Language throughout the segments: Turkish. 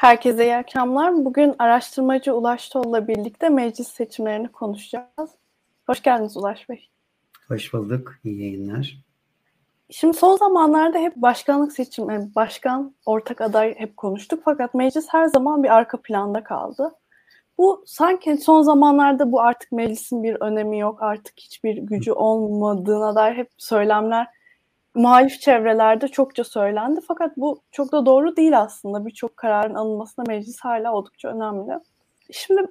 Herkese iyi akşamlar. Bugün araştırmacı Ulaş Tol'la birlikte meclis seçimlerini konuşacağız. Hoş geldiniz Ulaş Bey. Hoş bulduk. İyi yayınlar. Şimdi son zamanlarda hep başkanlık seçimi, yani başkan, ortak aday hep konuştuk. Fakat meclis her zaman bir arka planda kaldı. Bu sanki son zamanlarda bu artık meclisin bir önemi yok, artık hiçbir gücü olmadığına dair hep söylemler muhalif çevrelerde çokça söylendi. Fakat bu çok da doğru değil aslında. Birçok kararın alınmasında meclis hala oldukça önemli. Şimdi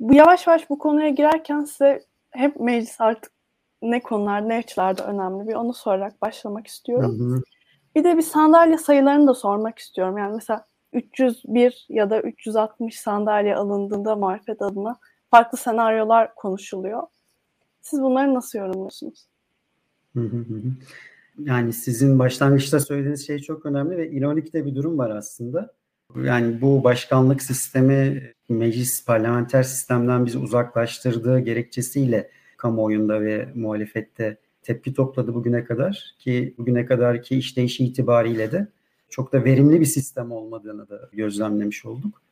bu yavaş yavaş bu konuya girerken size hep meclis artık ne konular, ne açılarda önemli bir onu sorarak başlamak istiyorum. Hı hı. Bir de bir sandalye sayılarını da sormak istiyorum. Yani mesela 301 ya da 360 sandalye alındığında muhalefet adına farklı senaryolar konuşuluyor. Siz bunları nasıl yorumluyorsunuz? Hı hı hı. Yani sizin başlangıçta söylediğiniz şey çok önemli ve ironik de bir durum var aslında. Yani bu başkanlık sistemi meclis parlamenter sistemden bizi uzaklaştırdığı gerekçesiyle kamuoyunda ve muhalefette tepki topladı bugüne kadar ki bugüne kadar ki işleyişi itibariyle de çok da verimli bir sistem olmadığını da gözlemlemiş olduk.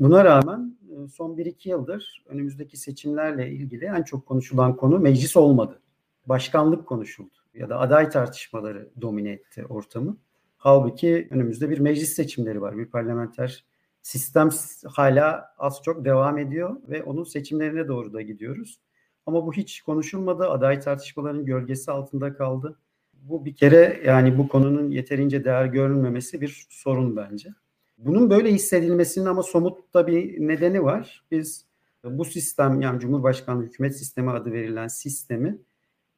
Buna rağmen e, son 1-2 yıldır önümüzdeki seçimlerle ilgili en çok konuşulan konu meclis olmadı. Başkanlık konuşuldu ya da aday tartışmaları domine etti ortamı. Halbuki önümüzde bir meclis seçimleri var. Bir parlamenter sistem hala az çok devam ediyor ve onun seçimlerine doğru da gidiyoruz. Ama bu hiç konuşulmadı. Aday tartışmalarının gölgesi altında kaldı. Bu bir kere yani bu konunun yeterince değer görülmemesi bir sorun bence. Bunun böyle hissedilmesinin ama somut da bir nedeni var. Biz bu sistem yani Cumhurbaşkanlığı hükümet sistemi adı verilen sistemi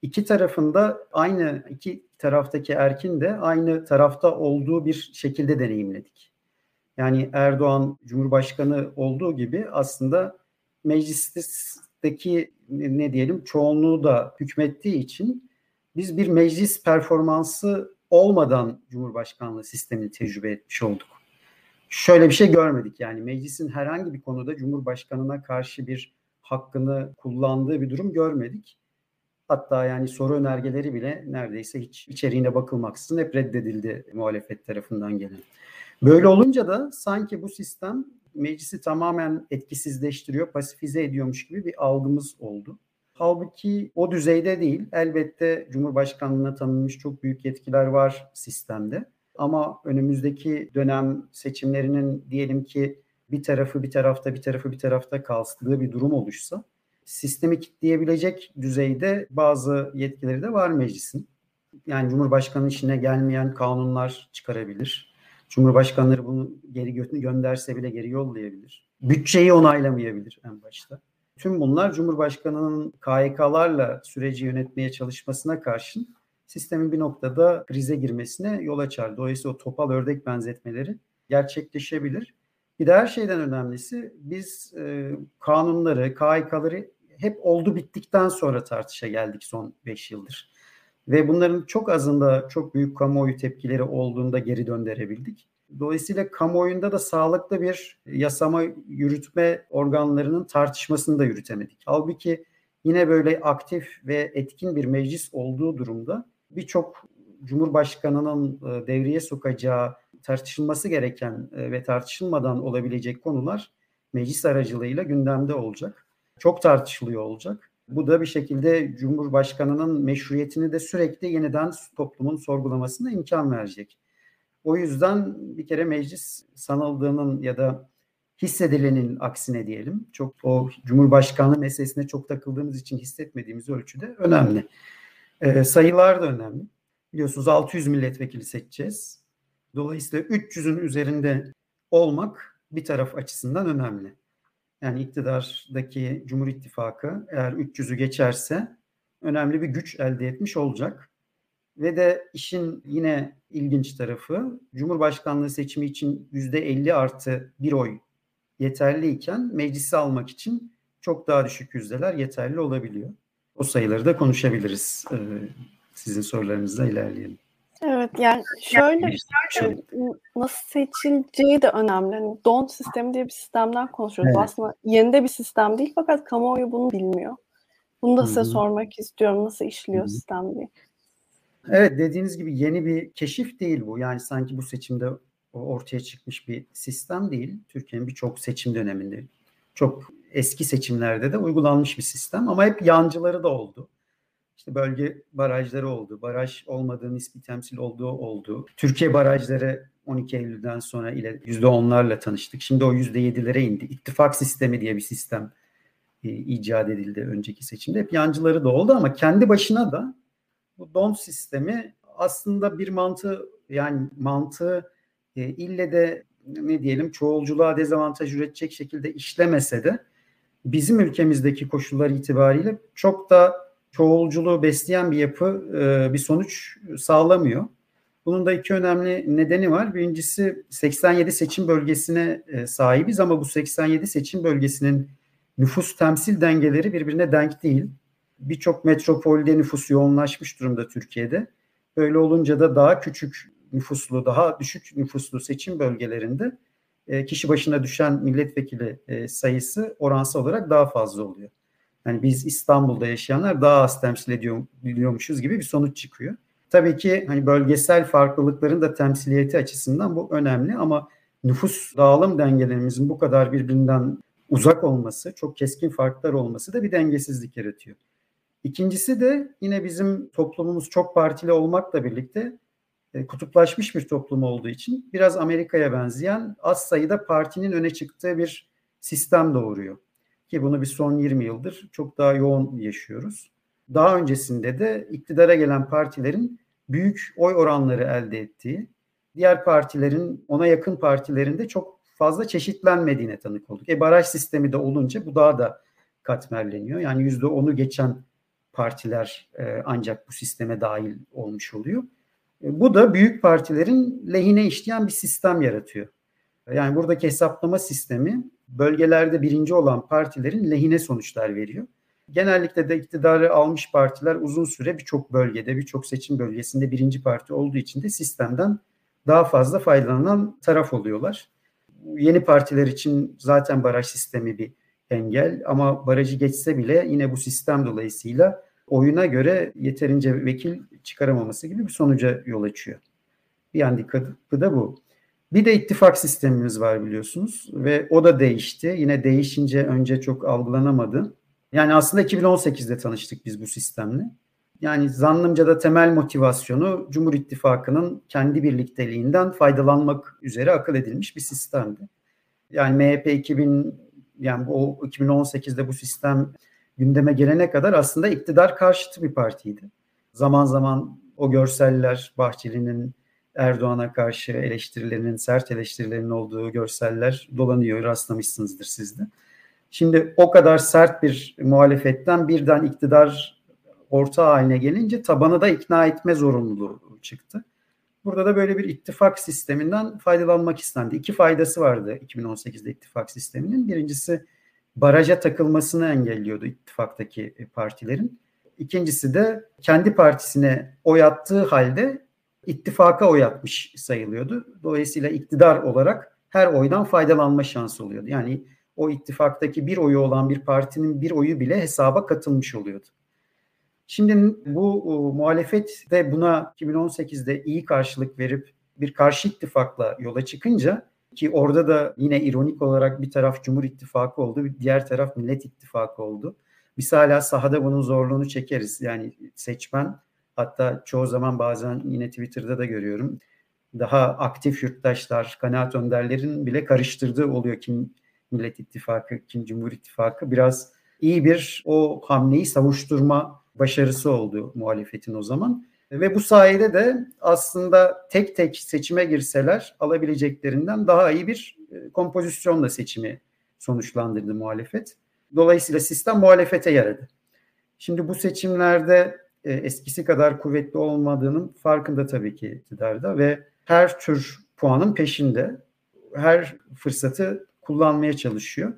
iki tarafında aynı iki taraftaki erkin de aynı tarafta olduğu bir şekilde deneyimledik. Yani Erdoğan Cumhurbaşkanı olduğu gibi aslında meclisteki ne diyelim çoğunluğu da hükmettiği için biz bir meclis performansı olmadan Cumhurbaşkanlığı sistemini tecrübe etmiş olduk. Şöyle bir şey görmedik yani meclisin herhangi bir konuda Cumhurbaşkanına karşı bir hakkını kullandığı bir durum görmedik. Hatta yani soru önergeleri bile neredeyse hiç içeriğine bakılmaksızın hep reddedildi muhalefet tarafından gelen. Böyle olunca da sanki bu sistem meclisi tamamen etkisizleştiriyor, pasifize ediyormuş gibi bir algımız oldu. Halbuki o düzeyde değil. Elbette Cumhurbaşkanlığına tanınmış çok büyük yetkiler var sistemde. Ama önümüzdeki dönem seçimlerinin diyelim ki bir tarafı bir tarafta bir tarafı bir tarafta kaldığı bir durum oluşsa sistemi kitleyebilecek düzeyde bazı yetkileri de var meclisin. Yani Cumhurbaşkanı işine gelmeyen kanunlar çıkarabilir. Cumhurbaşkanları bunu geri gö- gönderse bile geri yollayabilir. Bütçeyi onaylamayabilir en başta. Tüm bunlar Cumhurbaşkanı'nın KYK'larla süreci yönetmeye çalışmasına karşın sistemin bir noktada krize girmesine yol açar. Dolayısıyla o topal ördek benzetmeleri gerçekleşebilir. Bir de her şeyden önemlisi biz e, kanunları, KHK'ları hep oldu bittikten sonra tartışa geldik son 5 yıldır. Ve bunların çok azında çok büyük kamuoyu tepkileri olduğunda geri döndürebildik. Dolayısıyla kamuoyunda da sağlıklı bir yasama yürütme organlarının tartışmasını da yürütemedik. Halbuki yine böyle aktif ve etkin bir meclis olduğu durumda birçok Cumhurbaşkanı'nın e, devreye sokacağı tartışılması gereken e, ve tartışılmadan olabilecek konular meclis aracılığıyla gündemde olacak. Çok tartışılıyor olacak. Bu da bir şekilde Cumhurbaşkanı'nın meşruiyetini de sürekli yeniden toplumun sorgulamasına imkan verecek. O yüzden bir kere meclis sanıldığının ya da hissedilenin aksine diyelim çok o Cumhurbaşkanlığı meselesine çok takıldığımız için hissetmediğimiz ölçüde önemli. E, sayılar da önemli. Biliyorsunuz 600 milletvekili seçeceğiz. Dolayısıyla 300'ün üzerinde olmak bir taraf açısından önemli. Yani iktidardaki Cumhur İttifakı eğer 300'ü geçerse önemli bir güç elde etmiş olacak. Ve de işin yine ilginç tarafı Cumhurbaşkanlığı seçimi için %50 artı bir oy yeterliyken meclisi almak için çok daha düşük yüzdeler yeterli olabiliyor. O sayıları da konuşabiliriz. Ee, sizin sorularınızla ilerleyelim. Evet yani şöyle e, nasıl seçileceği de önemli. Yani don sistemi diye bir sistemden konuşuyoruz. Evet. Aslında yeni de bir sistem değil fakat kamuoyu bunu bilmiyor. Bunu da size Hı-hı. sormak istiyorum. Nasıl işliyor Hı-hı. sistem diye. Evet dediğiniz gibi yeni bir keşif değil bu. Yani sanki bu seçimde ortaya çıkmış bir sistem değil. Türkiye'nin birçok seçim döneminde, çok eski seçimlerde de uygulanmış bir sistem ama hep yancıları da oldu. İşte bölge barajları oldu. Baraj olmadığı nispi temsil olduğu oldu. Türkiye barajları 12 Eylül'den sonra ile %10'larla tanıştık. Şimdi o %7'lere indi. İttifak sistemi diye bir sistem e, icat edildi önceki seçimde. Hep yancıları da oldu ama kendi başına da bu don sistemi aslında bir mantığı yani mantığı e, ille de ne diyelim çoğulculuğa dezavantaj üretecek şekilde işlemese de bizim ülkemizdeki koşullar itibariyle çok da çoğulculuğu besleyen bir yapı e, bir sonuç sağlamıyor. Bunun da iki önemli nedeni var. Birincisi 87 seçim bölgesine e, sahibiz ama bu 87 seçim bölgesinin nüfus temsil dengeleri birbirine denk değil. Birçok metropolde nüfus yoğunlaşmış durumda Türkiye'de. Böyle olunca da daha küçük nüfuslu, daha düşük nüfuslu seçim bölgelerinde e, kişi başına düşen milletvekili e, sayısı oransal olarak daha fazla oluyor. Yani biz İstanbul'da yaşayanlar daha az temsil ediyor, ediyormuşuz gibi bir sonuç çıkıyor. Tabii ki hani bölgesel farklılıkların da temsiliyeti açısından bu önemli ama nüfus dağılım dengelerimizin bu kadar birbirinden uzak olması, çok keskin farklar olması da bir dengesizlik yaratıyor. İkincisi de yine bizim toplumumuz çok partili olmakla birlikte e, kutuplaşmış bir toplum olduğu için biraz Amerika'ya benzeyen az sayıda partinin öne çıktığı bir sistem doğuruyor. Ki bunu bir son 20 yıldır çok daha yoğun yaşıyoruz. Daha öncesinde de iktidara gelen partilerin büyük oy oranları elde ettiği, diğer partilerin ona yakın partilerinde çok fazla çeşitlenmediğine tanık olduk. E baraj sistemi de olunca bu daha da katmerleniyor. Yani yüzde onu geçen partiler e, ancak bu sisteme dahil olmuş oluyor. E, bu da büyük partilerin lehine işleyen bir sistem yaratıyor. Yani buradaki hesaplama sistemi bölgelerde birinci olan partilerin lehine sonuçlar veriyor. Genellikle de iktidarı almış partiler uzun süre birçok bölgede, birçok seçim bölgesinde birinci parti olduğu için de sistemden daha fazla faydalanan taraf oluyorlar. Yeni partiler için zaten baraj sistemi bir engel ama barajı geçse bile yine bu sistem dolayısıyla oyuna göre yeterince vekil çıkaramaması gibi bir sonuca yol açıyor. Bir handikapı da bu. Bir de ittifak sistemimiz var biliyorsunuz ve o da değişti. Yine değişince önce çok algılanamadı. Yani aslında 2018'de tanıştık biz bu sistemle. Yani zannımca da temel motivasyonu Cumhur İttifakı'nın kendi birlikteliğinden faydalanmak üzere akıl edilmiş bir sistemdi. Yani MHP 2000 yani o 2018'de bu sistem gündeme gelene kadar aslında iktidar karşıtı bir partiydi. Zaman zaman o görseller Bahçeli'nin Erdoğan'a karşı eleştirilerinin, sert eleştirilerinin olduğu görseller dolanıyor. Rastlamışsınızdır siz de. Şimdi o kadar sert bir muhalefetten birden iktidar orta haline gelince tabanı da ikna etme zorunluluğu çıktı. Burada da böyle bir ittifak sisteminden faydalanmak istendi. İki faydası vardı 2018'de ittifak sisteminin. Birincisi baraja takılmasını engelliyordu ittifaktaki partilerin. İkincisi de kendi partisine oy attığı halde ittifaka oy atmış sayılıyordu. Dolayısıyla iktidar olarak her oydan faydalanma şansı oluyordu. Yani o ittifaktaki bir oyu olan bir partinin bir oyu bile hesaba katılmış oluyordu. Şimdi bu o, muhalefet de buna 2018'de iyi karşılık verip bir karşı ittifakla yola çıkınca ki orada da yine ironik olarak bir taraf Cumhur İttifakı oldu, diğer taraf Millet İttifakı oldu. Biz hala sahada bunun zorluğunu çekeriz. Yani seçmen hatta çoğu zaman bazen yine Twitter'da da görüyorum. Daha aktif yurttaşlar, kanaat önderlerin bile karıştırdığı oluyor kim Millet İttifakı, kim Cumhur İttifakı. Biraz iyi bir o hamleyi savuşturma başarısı oldu muhalefetin o zaman. Ve bu sayede de aslında tek tek seçime girseler alabileceklerinden daha iyi bir e, kompozisyonla seçimi sonuçlandırdı muhalefet. Dolayısıyla sistem muhalefete yaradı. Şimdi bu seçimlerde e, eskisi kadar kuvvetli olmadığının farkında tabii ki iktidarda ve her tür puanın peşinde. Her fırsatı kullanmaya çalışıyor.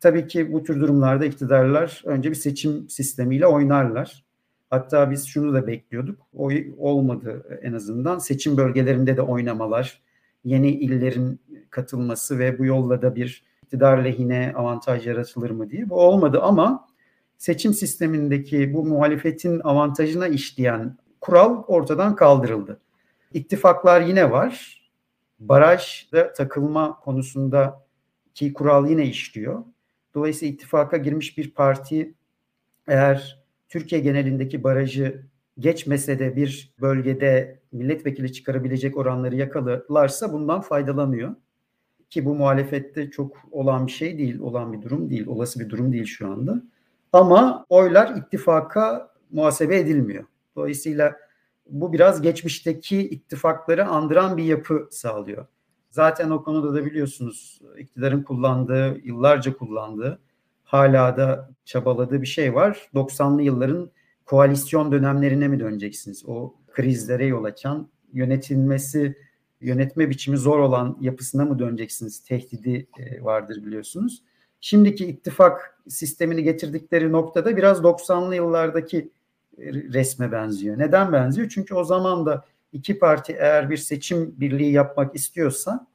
Tabii ki bu tür durumlarda iktidarlar önce bir seçim sistemiyle oynarlar. Hatta biz şunu da bekliyorduk. O olmadı en azından. Seçim bölgelerinde de oynamalar, yeni illerin katılması ve bu yolla da bir iktidar lehine avantaj yaratılır mı diye. Bu olmadı ama seçim sistemindeki bu muhalefetin avantajına işleyen kural ortadan kaldırıldı. İttifaklar yine var barajda takılma konusunda ki kural yine işliyor. Dolayısıyla ittifaka girmiş bir parti eğer Türkiye genelindeki barajı geçmese de bir bölgede milletvekili çıkarabilecek oranları yakalarlarsa bundan faydalanıyor. Ki bu muhalefette çok olan bir şey değil, olan bir durum değil, olası bir durum değil şu anda. Ama oylar ittifaka muhasebe edilmiyor. Dolayısıyla bu biraz geçmişteki ittifakları andıran bir yapı sağlıyor. Zaten o konuda da biliyorsunuz iktidarın kullandığı, yıllarca kullandığı, hala da çabaladığı bir şey var. 90'lı yılların koalisyon dönemlerine mi döneceksiniz? O krizlere yol açan, yönetilmesi, yönetme biçimi zor olan yapısına mı döneceksiniz? Tehdidi e, vardır biliyorsunuz. Şimdiki ittifak sistemini getirdikleri noktada biraz 90'lı yıllardaki resme benziyor. Neden benziyor? Çünkü o zaman da iki parti eğer bir seçim birliği yapmak istiyorsa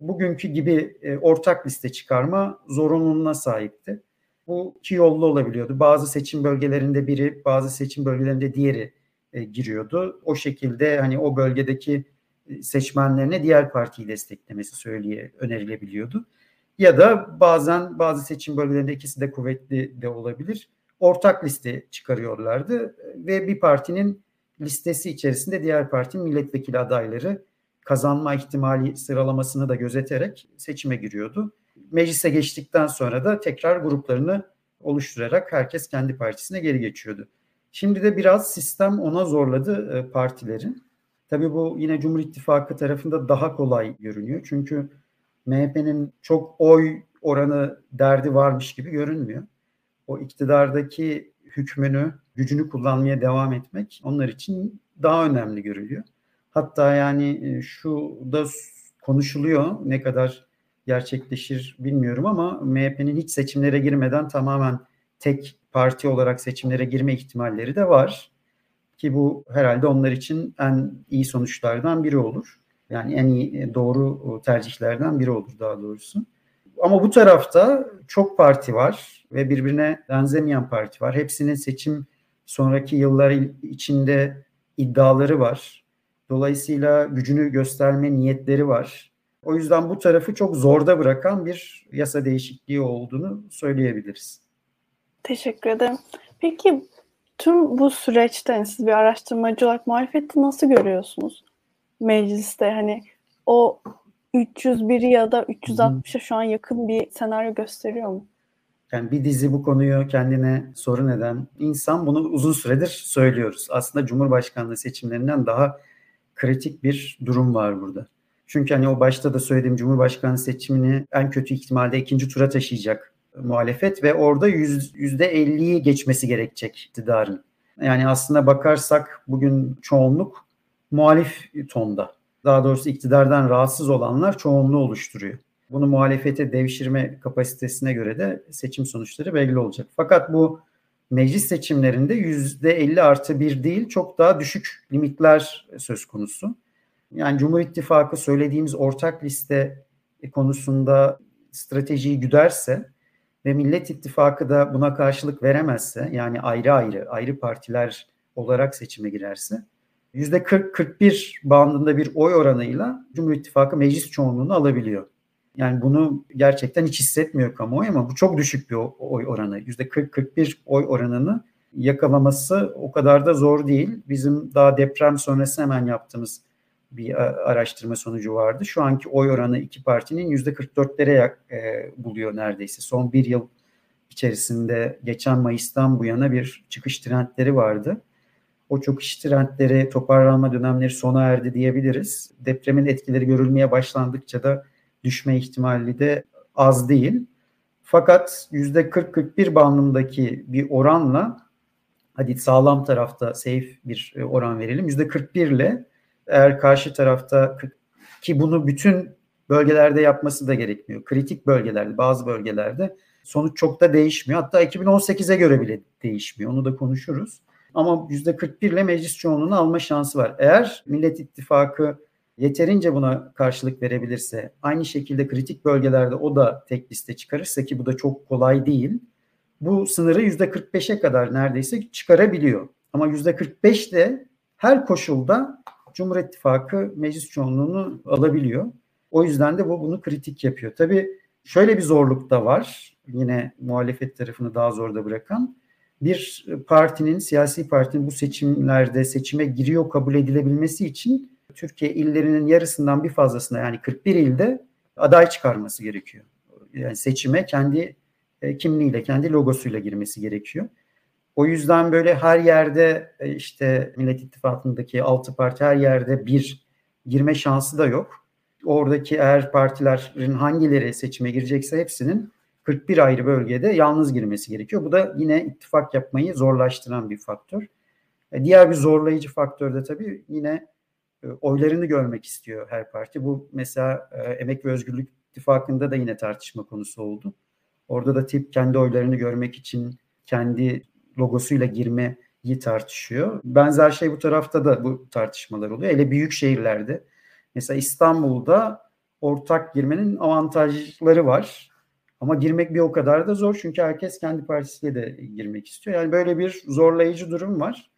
bugünkü gibi e, ortak liste çıkarma zorunluluğuna sahipti. Bu iki yollu olabiliyordu. Bazı seçim bölgelerinde biri, bazı seçim bölgelerinde diğeri e, giriyordu. O şekilde hani o bölgedeki e, seçmenlerine diğer partiyi desteklemesi söyleye önerilebiliyordu. Ya da bazen bazı seçim bölgelerinde ikisi de kuvvetli de olabilir. Ortak liste çıkarıyorlardı ve bir partinin listesi içerisinde diğer partinin milletvekili adayları kazanma ihtimali sıralamasını da gözeterek seçime giriyordu. Meclise geçtikten sonra da tekrar gruplarını oluşturarak herkes kendi partisine geri geçiyordu. Şimdi de biraz sistem ona zorladı e, partilerin. Tabii bu yine Cumhur İttifakı tarafında daha kolay görünüyor. Çünkü MHP'nin çok oy oranı derdi varmış gibi görünmüyor. O iktidardaki hükmünü, gücünü kullanmaya devam etmek onlar için daha önemli görülüyor. Hatta yani e, şu da konuşuluyor ne kadar gerçekleşir bilmiyorum ama MHP'nin hiç seçimlere girmeden tamamen tek parti olarak seçimlere girme ihtimalleri de var. Ki bu herhalde onlar için en iyi sonuçlardan biri olur. Yani en iyi e, doğru tercihlerden biri olur daha doğrusu. Ama bu tarafta çok parti var ve birbirine benzemeyen parti var. Hepsinin seçim sonraki yıllar içinde iddiaları var. Dolayısıyla gücünü gösterme niyetleri var. O yüzden bu tarafı çok zorda bırakan bir yasa değişikliği olduğunu söyleyebiliriz. Teşekkür ederim. Peki tüm bu süreçte yani siz bir araştırmacı olarak muhalefeti nasıl görüyorsunuz? Mecliste hani o 301 ya da 360'a şu an yakın bir senaryo gösteriyor mu? Yani bir dizi bu konuyu kendine sorun eden insan bunu uzun süredir söylüyoruz. Aslında Cumhurbaşkanlığı seçimlerinden daha kritik bir durum var burada. Çünkü hani o başta da söylediğim Cumhurbaşkanı seçimini en kötü ihtimalde ikinci tura taşıyacak muhalefet ve orada yüzde elliyi geçmesi gerekecek iktidarın. Yani aslında bakarsak bugün çoğunluk muhalif tonda. Daha doğrusu iktidardan rahatsız olanlar çoğunluğu oluşturuyor. Bunu muhalefete devşirme kapasitesine göre de seçim sonuçları belli olacak. Fakat bu meclis seçimlerinde yüzde 50 artı bir değil çok daha düşük limitler söz konusu. Yani Cumhur İttifakı söylediğimiz ortak liste konusunda stratejiyi güderse ve Millet İttifakı da buna karşılık veremezse yani ayrı ayrı ayrı partiler olarak seçime girerse %40-41 bandında bir oy oranıyla Cumhur İttifakı meclis çoğunluğunu alabiliyor. Yani bunu gerçekten hiç hissetmiyor kamuoyu ama bu çok düşük bir oy oranı. %40-41 oy oranını yakalaması o kadar da zor değil. Bizim daha deprem sonrası hemen yaptığımız bir araştırma sonucu vardı. Şu anki oy oranı iki partinin %44'lere e, buluyor neredeyse. Son bir yıl içerisinde geçen Mayıs'tan bu yana bir çıkış trendleri vardı. O çok iş trendleri, toparlanma dönemleri sona erdi diyebiliriz. Depremin etkileri görülmeye başlandıkça da düşme ihtimali de az değil. Fakat %40-41 bandındaki bir oranla hadi sağlam tarafta safe bir e, oran verelim. %41 ile eğer karşı tarafta ki bunu bütün bölgelerde yapması da gerekmiyor. Kritik bölgelerde, bazı bölgelerde sonuç çok da değişmiyor. Hatta 2018'e göre bile değişmiyor. Onu da konuşuruz. Ama %41 ile meclis çoğunluğunu alma şansı var. Eğer Millet İttifakı yeterince buna karşılık verebilirse, aynı şekilde kritik bölgelerde o da tek liste çıkarırsa ki bu da çok kolay değil. Bu sınırı %45'e kadar neredeyse çıkarabiliyor. Ama %45 de her koşulda Cumhur İttifakı meclis çoğunluğunu alabiliyor. O yüzden de bu bunu kritik yapıyor. Tabii şöyle bir zorluk da var. Yine muhalefet tarafını daha zorda bırakan. Bir partinin, siyasi partinin bu seçimlerde seçime giriyor kabul edilebilmesi için Türkiye illerinin yarısından bir fazlasına yani 41 ilde aday çıkarması gerekiyor. Yani seçime kendi e, kimliğiyle, kendi logosuyla girmesi gerekiyor. O yüzden böyle her yerde e, işte Millet İttifakı'ndaki altı parti her yerde bir girme şansı da yok. Oradaki eğer partilerin hangileri seçime girecekse hepsinin 41 ayrı bölgede yalnız girmesi gerekiyor. Bu da yine ittifak yapmayı zorlaştıran bir faktör. E, diğer bir zorlayıcı faktör de tabii yine oylarını görmek istiyor her parti. Bu mesela Emek ve Özgürlük İttifakı'nda da yine tartışma konusu oldu. Orada da tip kendi oylarını görmek için kendi logosuyla girmeyi tartışıyor. Benzer şey bu tarafta da bu tartışmalar oluyor. Hele büyük şehirlerde mesela İstanbul'da ortak girmenin avantajları var. Ama girmek bir o kadar da zor çünkü herkes kendi partisiyle de girmek istiyor. Yani böyle bir zorlayıcı durum var.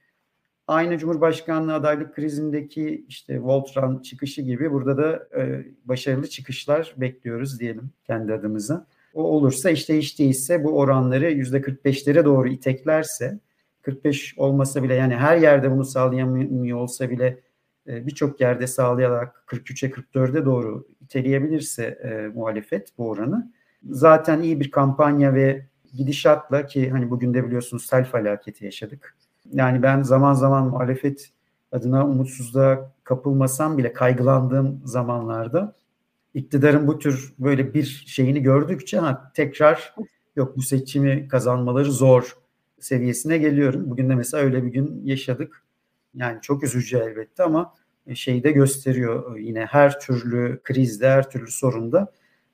Aynı Cumhurbaşkanlığı adaylık krizindeki işte Voltran çıkışı gibi burada da e, başarılı çıkışlar bekliyoruz diyelim kendi adımıza. O olursa işte hiç değilse bu oranları %45'lere doğru iteklerse 45 olmasa bile yani her yerde bunu sağlayamıyor olsa bile e, birçok yerde sağlayarak 43'e 44'e doğru iteleyebilirse e, muhalefet bu oranı zaten iyi bir kampanya ve gidişatla ki hani bugün de biliyorsunuz sel felaketi yaşadık. Yani ben zaman zaman muhalefet adına umutsuzluğa kapılmasam bile kaygılandığım zamanlarda iktidarın bu tür böyle bir şeyini gördükçe ha, tekrar yok bu seçimi kazanmaları zor seviyesine geliyorum. Bugün de mesela öyle bir gün yaşadık. Yani çok üzücü elbette ama şeyi de gösteriyor yine her türlü krizde, her türlü sorunda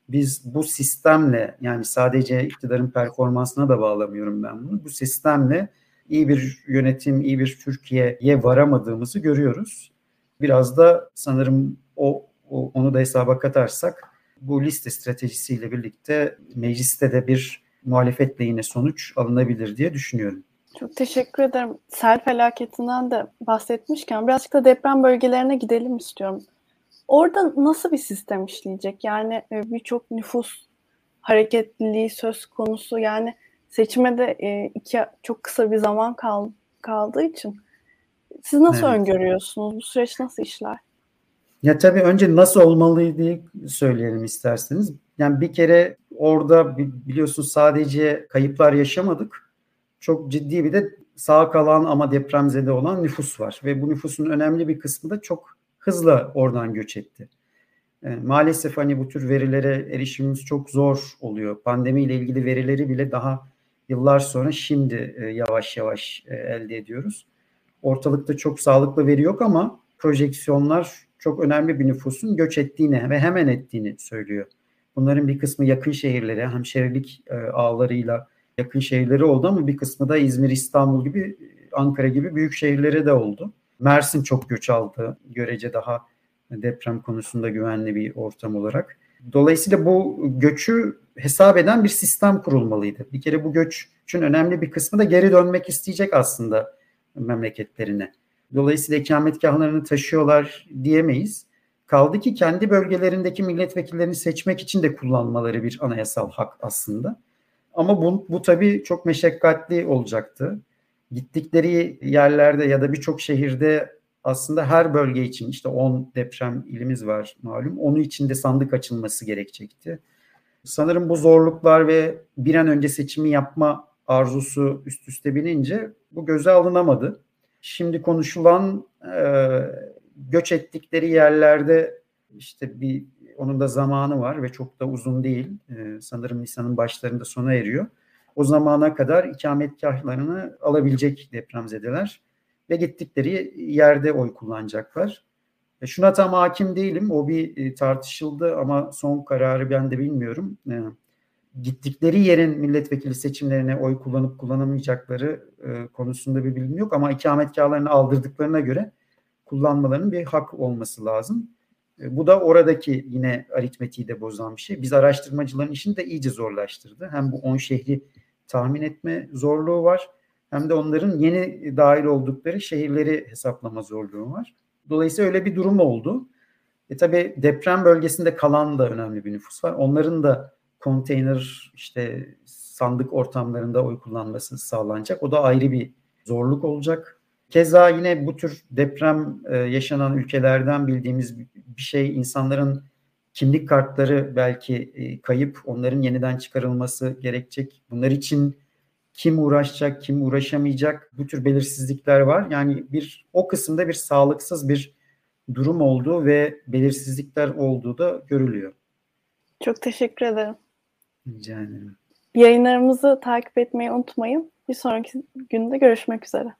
biz bu sistemle yani sadece iktidarın performansına da bağlamıyorum ben bunu. Bu sistemle iyi bir yönetim, iyi bir Türkiye'ye varamadığımızı görüyoruz. Biraz da sanırım o o, onu da hesaba katarsak bu liste stratejisiyle birlikte mecliste de bir muhalefetle yine sonuç alınabilir diye düşünüyorum. Çok teşekkür ederim. Sel felaketinden de bahsetmişken birazcık da deprem bölgelerine gidelim istiyorum. Orada nasıl bir sistem işleyecek? Yani e, birçok nüfus hareketliliği söz konusu. Yani seçime de e, iki çok kısa bir zaman kal, kaldığı için siz nasıl evet. öngörüyorsunuz? Bu süreç nasıl işler? Ya tabii önce nasıl olmalı diye söyleyelim isterseniz. Yani bir kere orada biliyorsunuz sadece kayıplar yaşamadık. Çok ciddi bir de sağ kalan ama depremzede olan nüfus var. Ve bu nüfusun önemli bir kısmı da çok hızla oradan göç etti. E, maalesef hani bu tür verilere erişimimiz çok zor oluyor. Pandemiyle ilgili verileri bile daha yıllar sonra şimdi e, yavaş yavaş e, elde ediyoruz. Ortalıkta çok sağlıklı veri yok ama projeksiyonlar çok önemli bir nüfusun göç ettiğini ve hemen ettiğini söylüyor. Bunların bir kısmı yakın şehirlere, hemşerilik ağlarıyla yakın şehirleri oldu ama bir kısmı da İzmir, İstanbul gibi, Ankara gibi büyük şehirlere de oldu. Mersin çok göç aldı. Görece daha deprem konusunda güvenli bir ortam olarak. Dolayısıyla bu göçü hesap eden bir sistem kurulmalıydı. Bir kere bu göçün önemli bir kısmı da geri dönmek isteyecek aslında memleketlerine. Dolayısıyla ikametgahlarını taşıyorlar diyemeyiz. Kaldı ki kendi bölgelerindeki milletvekillerini seçmek için de kullanmaları bir anayasal hak aslında. Ama bu, bu tabii çok meşakkatli olacaktı. Gittikleri yerlerde ya da birçok şehirde aslında her bölge için işte 10 deprem ilimiz var malum. Onun için de sandık açılması gerekecekti. Sanırım bu zorluklar ve bir an önce seçimi yapma arzusu üst üste binince bu göze alınamadı. Şimdi konuşulan e, göç ettikleri yerlerde işte bir onun da zamanı var ve çok da uzun değil. E, sanırım Nisan'ın başlarında sona eriyor. O zamana kadar ikametgahlarını alabilecek depremzedeler ve gittikleri yerde oy kullanacaklar. E, şuna tam hakim değilim. O bir e, tartışıldı ama son kararı ben de bilmiyorum. E, gittikleri yerin milletvekili seçimlerine oy kullanıp kullanamayacakları e, konusunda bir bilgim yok ama ikametgahlarını aldırdıklarına göre kullanmalarının bir hak olması lazım. E, bu da oradaki yine aritmetiği de bozan bir şey. Biz araştırmacıların işini de iyice zorlaştırdı. Hem bu 10 şehri tahmin etme zorluğu var hem de onların yeni dahil oldukları şehirleri hesaplama zorluğu var. Dolayısıyla öyle bir durum oldu. E tabi deprem bölgesinde kalan da önemli bir nüfus var. Onların da konteyner işte sandık ortamlarında oy kullanması sağlanacak. O da ayrı bir zorluk olacak. Keza yine bu tür deprem e, yaşanan ülkelerden bildiğimiz bir şey insanların kimlik kartları belki e, kayıp, onların yeniden çıkarılması gerekecek. Bunlar için kim uğraşacak, kim uğraşamayacak bu tür belirsizlikler var. Yani bir o kısımda bir sağlıksız bir durum olduğu ve belirsizlikler olduğu da görülüyor. Çok teşekkür ederim. Rica ederim. Yayınlarımızı takip etmeyi unutmayın. Bir sonraki günde görüşmek üzere.